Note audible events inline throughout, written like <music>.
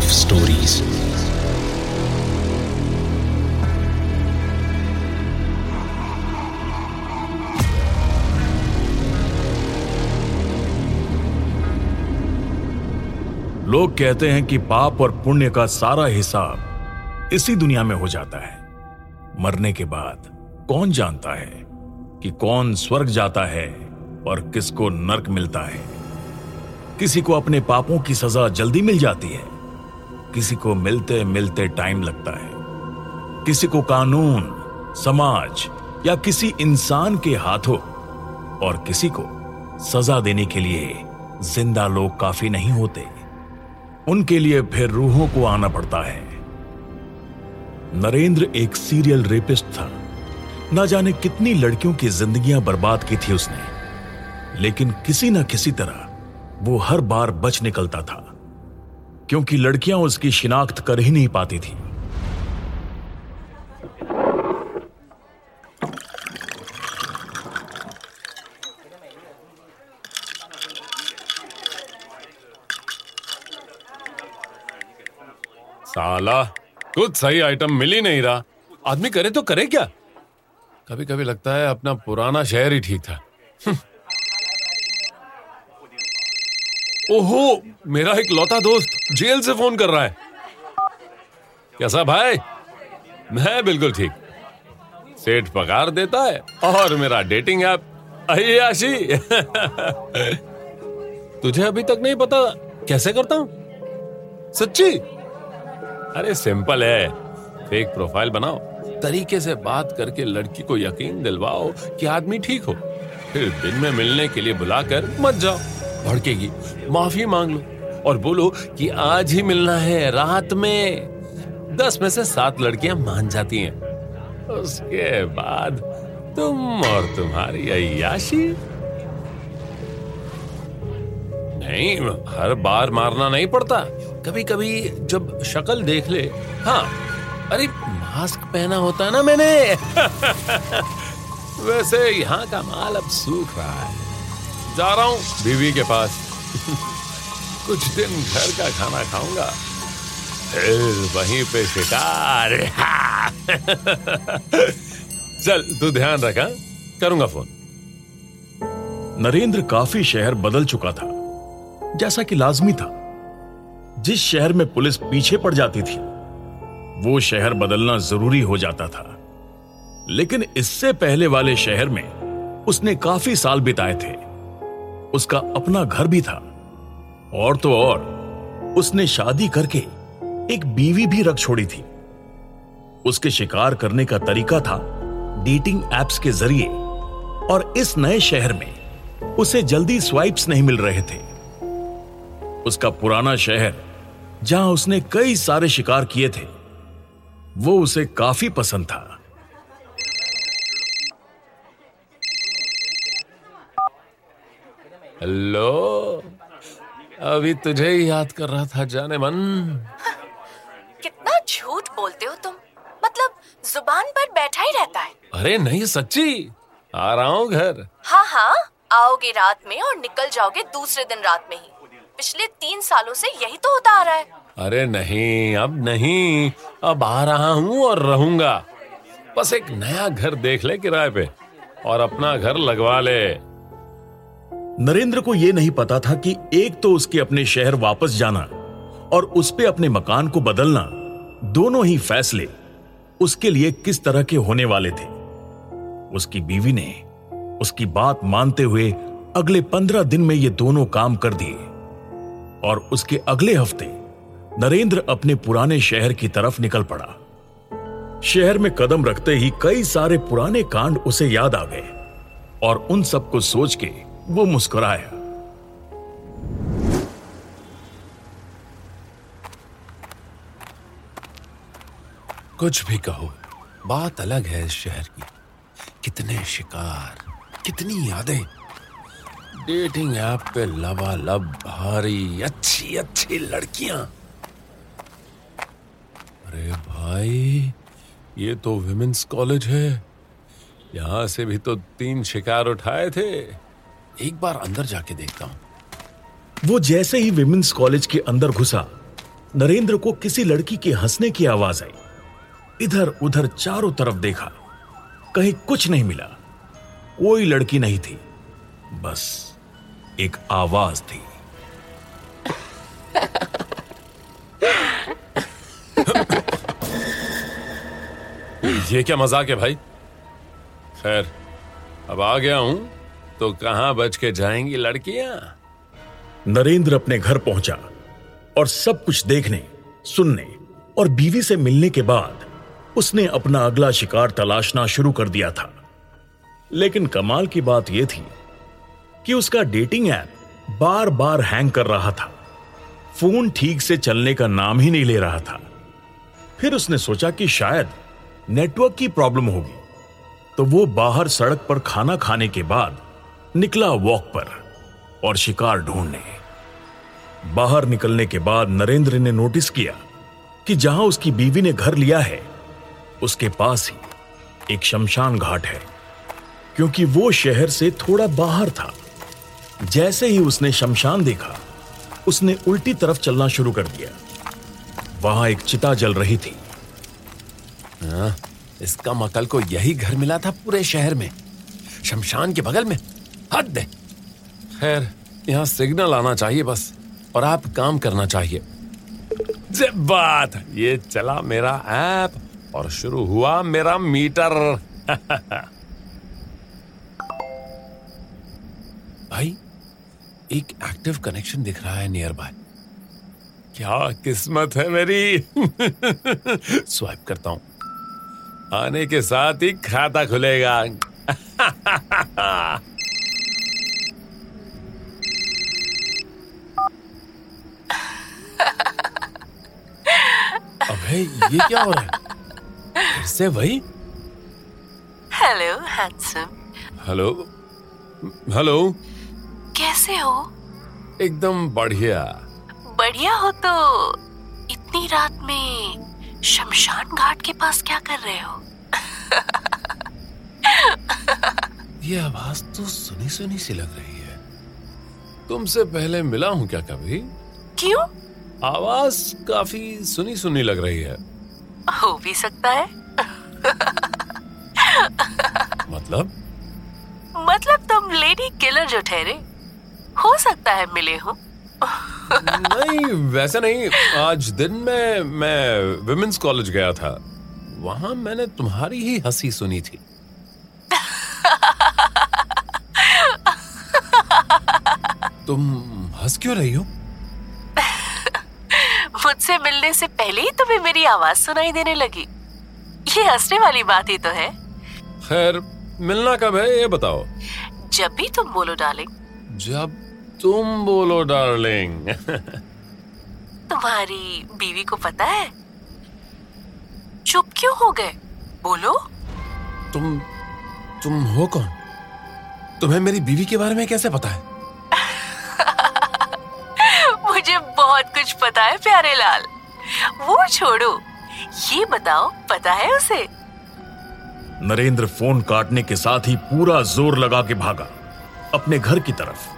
of stories. लोग कहते हैं कि पाप और पुण्य का सारा हिसाब इसी दुनिया में हो जाता है। मरने के बाद कौन जानता है कि कौन स्वर्ग जाता है और किसको नर्क मिलता है? किसी को अपने पापों की सजा जल्दी मिल जाती है। किसी को मिलते मिलते टाइम लगता है। किसी को कानून, समाज या किसी इंसान के हाथों और किसी को सजा देने के लिए ज़िंदा लोग काफ़ी नहीं होते। उनके लिए फिर रूहों को आना पड़ता है। नरेंद्र एक सीरियल रेपिस्ट था। ना जाने कितनी लड़कियों की जिंदगियाँ बर्बाद की थी उसने। लेकिन किसी ना किसी तरह वो हर बार बच निकलता था। क्योंकि लड़कियाँ उसकी शिनाख्त कर ही नहीं पाती थी। साला, कुछ सही आइटम मिल ही नहीं रहा। आदमी करे तो करे क्या? कभी कभी लगता है अपना पुराना शहर ही ठीक था। ओहो, मेरा एक लौता दोस्त जेल से फ़ोन कर रहा है। कैसा भाई? मैं बिल्कुल ठीक। सेठ पगार देता है और मेरा डेटिंग ऐप अयाशी <laughs> तुझे अभी तक नहीं पता कैसे करता हूँ? सच्ची? अरे, सिंपल है। फेक प्रोफ़ाइल बनाओ। तरीके से बात करके लड़की को यकीन दिलवाओ कि आदमी ठीक हो। फिर दिन में मिलने के लिए बुलाकर मत जाओ। भड़केगी। माफ़ी मांग लो और बोलो कि आज ही मिलना है रात में। दस में से सात लड़कियाँ मान जाती हैं। उसके बाद तुम और तुम्हारी अयाशी नहीं, हर बार मारना नहीं पड़ता। कभी कभी जब शक्ल देख ले। हाँ अरे मास्क पहना होता है ना मैंने। <laughs> वैसे यहाँ का माल अब सूख रहा है। जा रहा हूँ। बीवी के पास। <laughs> कुछ दिन घर का खाना खाऊँगा। फिर वहीं पे शिकार। <laughs> चल तू ध्यान रखा करूँगा फ़ोन। नरेंद्र काफ़ी शहर बदल चुका था। जैसा कि लाजमी था। जिस शहर में पुलिस पीछे पड़ जाती थी वो शहर बदलना ज़रूरी हो जाता था। लेकिन इससे पहले वाले शहर में उसने काफ़ी साल बिताए थे। उसका अपना घर भी था। और तो और, उसने शादी करके एक बीवी भी रख छोड़ी थी। उसके शिकार करने का तरीका था डेटिंग एप्स के ज़रिए, और इस नए शहर में उसे जल्दी स्वाइप्स नहीं मिल रहे थे। उसका पुराना शहर, जहाँ उसने कई सारे शिकार किए थे, वो उसे काफ़ी पसंद था। हेलो। अभी तुझे ही याद कर रहा था जाने मन। कितना झूठ बोलते हो तुम? मतलब ज़ुबान पर बैठा ही रहता है। अरे नहीं सच्ची। आ रहा हूँ घर। हाँ हाँ। आओगे रात में और निकल जाओगे दूसरे दिन रात में ही। पिछले तीन सालों से यही तो होता आ रहा है। अरे नहीं अब नहीं। अब आ रहा हूँ और रहूँगा। बस एक नया घर देख ले किराए पे और अपना घर लगवा ले। नरेंद्र को यह नहीं पता था कि एक तो उसके अपने शहर वापस जाना और उस पे अपने मकान को बदलना दोनों ही फैसले उसके लिए किस तरह के होने वाले थे। उसकी बीवी ने उसकी बात मानते हुए अगले पंद्रह दिन में ये दोनों काम कर दिए और उसके अगले हफ़्ते नरेंद्र अपने पुराने शहर की तरफ़ निकल पड़ा। शहर में कदम रखते ही कई सारे पुराने कांड उसे याद आ गए और उन सबको सोच के वो मुस्कुराया। कुछ भी कहो, बात अलग है इस शहर की। कितने शिकार, कितनी यादें। डेटिंग ऐप पे लबालब भारी, अच्छी अच्छी लड़कियाँ। अरे भाई, ये तो विमेंस कॉलेज है। यहाँ से भी तो तीन शिकार उठाए थे। एक बार अंदर जाके देखता हूँ। वो जैसे ही विमेंस कॉलेज के अंदर घुसा नरेंद्र को किसी लड़की के हंसने की आवाज़ आई। इधर उधर चारों तरफ़ देखा कहीं कुछ नहीं मिला। कोई लड़की नहीं थी बस एक आवाज़ थी। ये क्या मज़ाक है भाई? खैर अब आ गया हूँ। तो कहाँ बच के जाएँगी लड़कियाँ? नरेंद्र अपने घर पहुँचा और सब कुछ देखने, सुनने और बीवी से मिलने के बाद उसने अपना अगला शिकार तलाशना शुरू कर दिया था। लेकिन कमाल की बात यह थी कि उसका डेटिंग ऐप बार बार हैंग कर रहा था। फ़ोन ठीक से चलने का नाम ही नहीं ले रहा था। फिर उसने सोचा कि शायद नेटवर्क की प्रॉब्लम होगी। तो वो बाहर सड़क पर खाना खाने के बाद निकला वॉक पर और शिकार ढूँढने। बाहर निकलने के बाद नरेंद्र ने नोटिस किया कि जहाँ उसकी बीवी ने घर लिया है उसके पास ही एक शमशान घाट है क्योंकि वो शहर से थोड़ा बाहर था। जैसे ही उसने शमशान देखा उसने उल्टी तरफ़ चलना शुरू कर दिया। वहाँ एक चिता जल रही थी। हाँ, इसका मकल को यही घर मिला था पूरे शहर में शमशान के बगल में। हद दे खैर, यहाँ सिग्नल आना चाहिए बस, और आप काम करना चाहिए। जब बात, ये चला मेरा ऐप, और शुरू हुआ मेरा मीटर। <laughs> भाई, एक एक्टिव कनेक्शन दिख रहा है नियर बाय क्या किस्मत है मेरी? <laughs> स्वाइप करता हूँ। आने के साथ ही खाता खुलेगा। <laughs> अबे ये क्या हो रहा है? फिर से वही हेलो हैंडसम हेलो हेलो कैसे हो? एकदम बढ़िया। बढ़िया हो तो इतनी रात में शमशान घाट के पास क्या कर रहे हो? ये आवाज़ तो सुनी सुनी सी लग रही है। तुमसे पहले मिला हूँ क्या कभी? क्यों? आवाज़ काफ़ी सुनी सुनी लग रही है। हो भी सकता है। मतलब? मतलब तुम लेडी किलर जो ठहरे हो सकता है मिले हो। नहीं वैसे नहीं। आज दिन में मैं विमेंस कॉलेज गया था। वहाँ मैंने तुम्हारी ही हँसी सुनी थी। <laughs> तुम हंस क्यों रही हो? मुझसे मिलने से पहले ही तुम्हें मेरी आवाज़ सुनाई देने लगी। ये हंसने वाली बात ही तो है। खैर मिलना कब है ये बताओ। जब भी तुम बोलो डार्लिंग जब तुम बोलो डार्लिंग तुम्हारी बीवी को पता है? चुप क्यों हो गए? बोलो। तुम तुम हो कौन? तुम्हें मेरी बीवी के बारे में कैसे पता है? बहुत कुछ पता है प्यारे लाल? वो छोड़ो। ये बताओ, पता है उसे? नरेंद्र फ़ोन काटने के साथ ही पूरा ज़ोर लगा के भागा। अपने घर की तरफ़।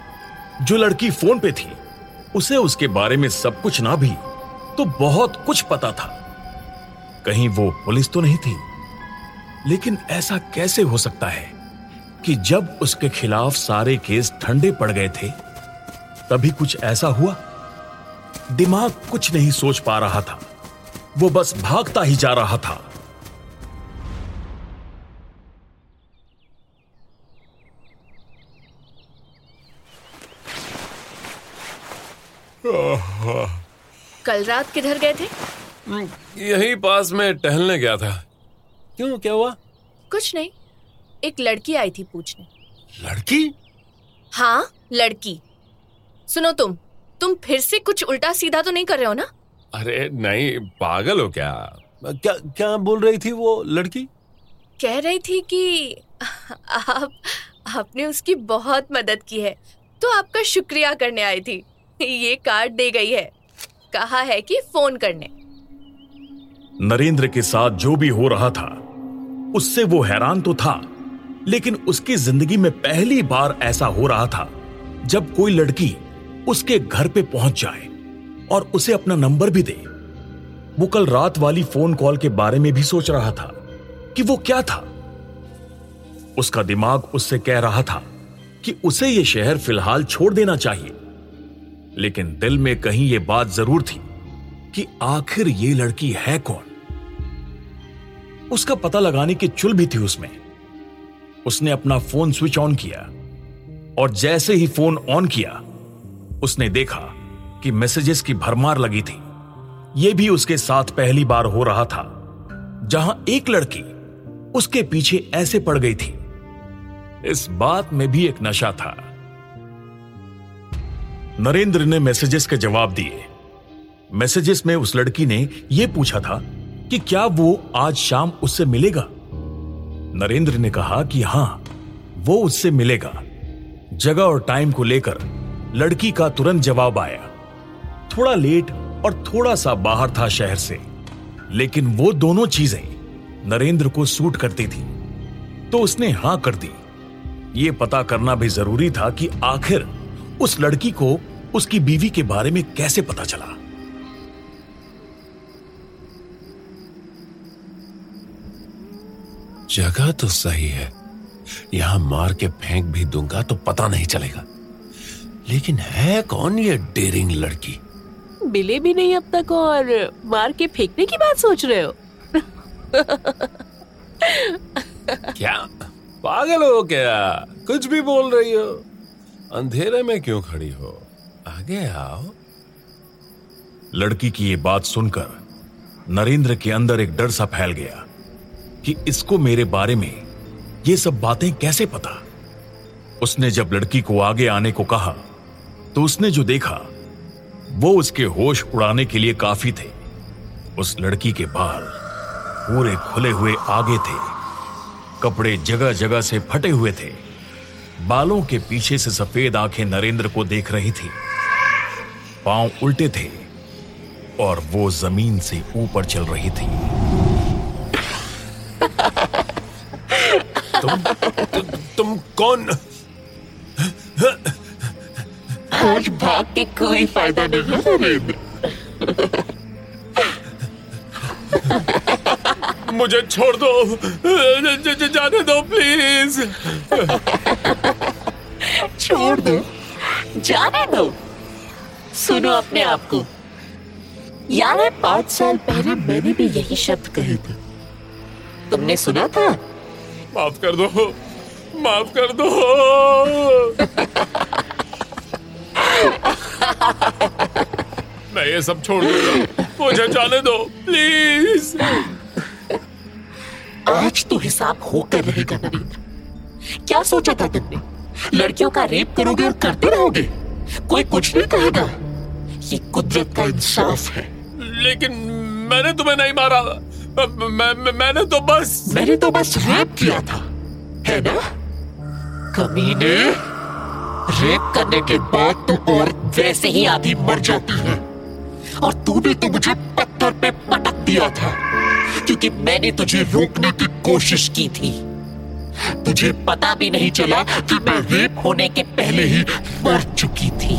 जो लड़की फ़ोन पे थी, उसे उसके बारे में सब कुछ ना भी तो बहुत कुछ पता था। कहीं वो पुलिस तो नहीं थी? लेकिन ऐसा कैसे हो सकता है कि जब उसके खिलाफ सारे केस ठंडे पड़ गए थे, तभी कुछ ऐसा हुआ? दिमाग कुछ नहीं सोच पा रहा था। वो बस भागता ही जा रहा था। कल रात किधर गए थे? यही पास में टहलने गया था। क्यों? क्या हुआ? कुछ नहीं। एक लड़की आई थी पूछने। लड़की? हाँ लड़की। सुनो तुम तुम फिर से कुछ उल्टा सीधा तो नहीं कर रहे हो ना? अरे नहीं पागल हो क्या? क्या क्या बोल रही थी वो लड़की? कह रही थी कि आप आपने उसकी बहुत मदद की है। तो आपका शुक्रिया करने आई थी। ये कार्ड दे गई है। कहा है कि फ़ोन करने। नरेंद्र के साथ जो भी हो रहा था उससे वो हैरान तो था लेकिन उसकी ज़िंदगी में पहली बार ऐसा हो रहा था जब कोई लड़की उसके घर पे पहुँच जाए और उसे अपना नंबर भी दे। वो कल रात वाली फ़ोन कॉल के बारे में भी सोच रहा था कि वो क्या था। उसका दिमाग उससे कह रहा था कि उसे यह शहर फ़िलहाल छोड़ देना चाहिए। लेकिन दिल में कहीं यह बात ज़रूर थी कि आखिर ये लड़की है कौन? उसका पता लगाने की चुल भी थी उसमें। उसने अपना फ़ोन स्विच ऑन किया और जैसे ही फ़ोन ऑन किया उसने देखा कि मैसेजेस की भरमार लगी थी। यह भी उसके साथ पहली बार हो रहा था, जहाँ एक लड़की उसके पीछे ऐसे पड़ गई थी। इस बात में भी एक नशा था। नरेंद्र ने मैसेजेस के जवाब दिए। मैसेजेस में उस लड़की ने यह पूछा था कि क्या वो आज शाम उससे मिलेगा? नरेंद्र ने कहा कि हाँ, वो उससे मिलेगा। जगह और टाइम को लेकर लड़की का तुरंत जवाब आया। थोड़ा लेट और थोड़ा सा बाहर था शहर से, लेकिन वो दोनों चीज़ें नरेंद्र को सूट करती थी। तो उसने हाँ कर दी। ये पता करना भी ज़रूरी था कि आखिर उस लड़की को उसकी बीवी के बारे में कैसे पता चला। जगह तो सही है। यहाँ मार के फेंक भी दूँगा तो पता नहीं चलेगा। लेकिन है कौन ये डेरिंग लड़की? मिले भी नहीं अब तक और मार के फेंकने की बात सोच रहे हो? क्या? पागल हो क्या? कुछ भी बोल रही हो। अंधेरे में क्यों खड़ी हो? आगे आओ। लड़की की ये बात सुनकर नरेंद्र के अंदर एक डर सा फैल गया कि इसको मेरे बारे में ये सब बातें कैसे पता? उसने जब लड़की को आगे आने को कहा तो उसने जो देखा वो उसके होश उड़ाने के लिए काफ़ी थे। उस लड़की के बाल पूरे खुले हुए आगे थे कपड़े जगह जगह से फटे हुए थे। बालों के पीछे से सफ़ेद आँखें नरेंद्र को देख रही थी। पाँव उल्टे थे और वो ज़मीन से ऊपर चल रही थी। तुम तु, तुम कौन? आज भाग के कोई फ़ायदा नहीं है नरेंद्र। मुझे छोड़ दो। जाने दो प्लीज़ छोड़ दो। जाने दो। सुनो अपने आप को। यार पाँच साल पहले मैंने भी यही शब्द कहे थे। तुमने सुना था? माफ़ कर दो। माफ़ कर दो। मैं ये सब छोड़ दूँगा मुझे जाने दो प्लीज़। आज तो हिसाब होकर रहेगा नरेंद्र। क्या सोचा था तुमने? लड़कियों का रेप करोगे और करते रहोगे? कोई कुछ नहीं कहेगा। ये कुदरत का इंसाफ है। लेकिन मैंने तुम्हें नहीं मारा। मैं, मैं, मैंने तो बस मैंने तो बस रेप किया था। है ना? कमीने रेप करने के बाद तो और वैसे ही आधी मर जाती है। और तूने तो मुझे पत्थर पे पटक दिया था क्योंकि मैंने तुझे रोकने की कोशिश की थी। तुझे पता भी नहीं चला कि मैं रेप होने के पहले ही मर चुकी थी।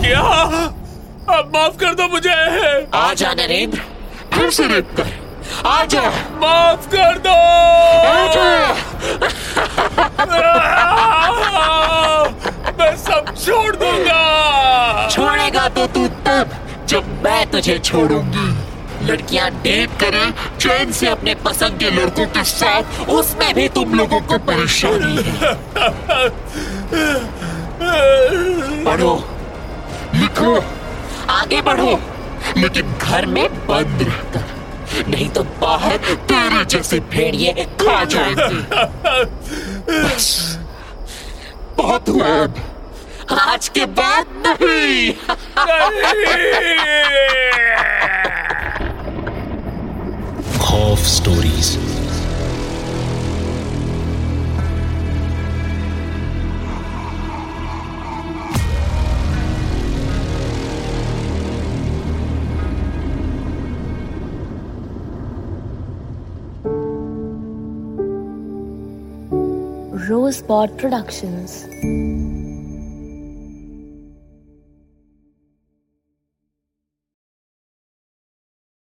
क्या? अब माफ़ कर दो मुझे। आजा नरेंद्र फिर से रेप कर। आजा माफ़ कर दो। आजा <laughs> मैं सब छोड़ दूँगा। छोड़ेगा तो तू तब। जब मैं तुझे छोड़ूँगी। लड़कियाँ डेट करें, चैन से अपने पसंद के लड़कों के साथ, उसमें भी तुम लोगों को परेशानी पढ़ो, लिखो, आगे बढ़ो, लेकिन घर में बंद रहकर, नहीं तो बाहर तेरे जैसे भेड़िए खा जाएँगे। बहुत हुआ आज के बाद नहीं खौफ स्टोरीज Rosebud Productions.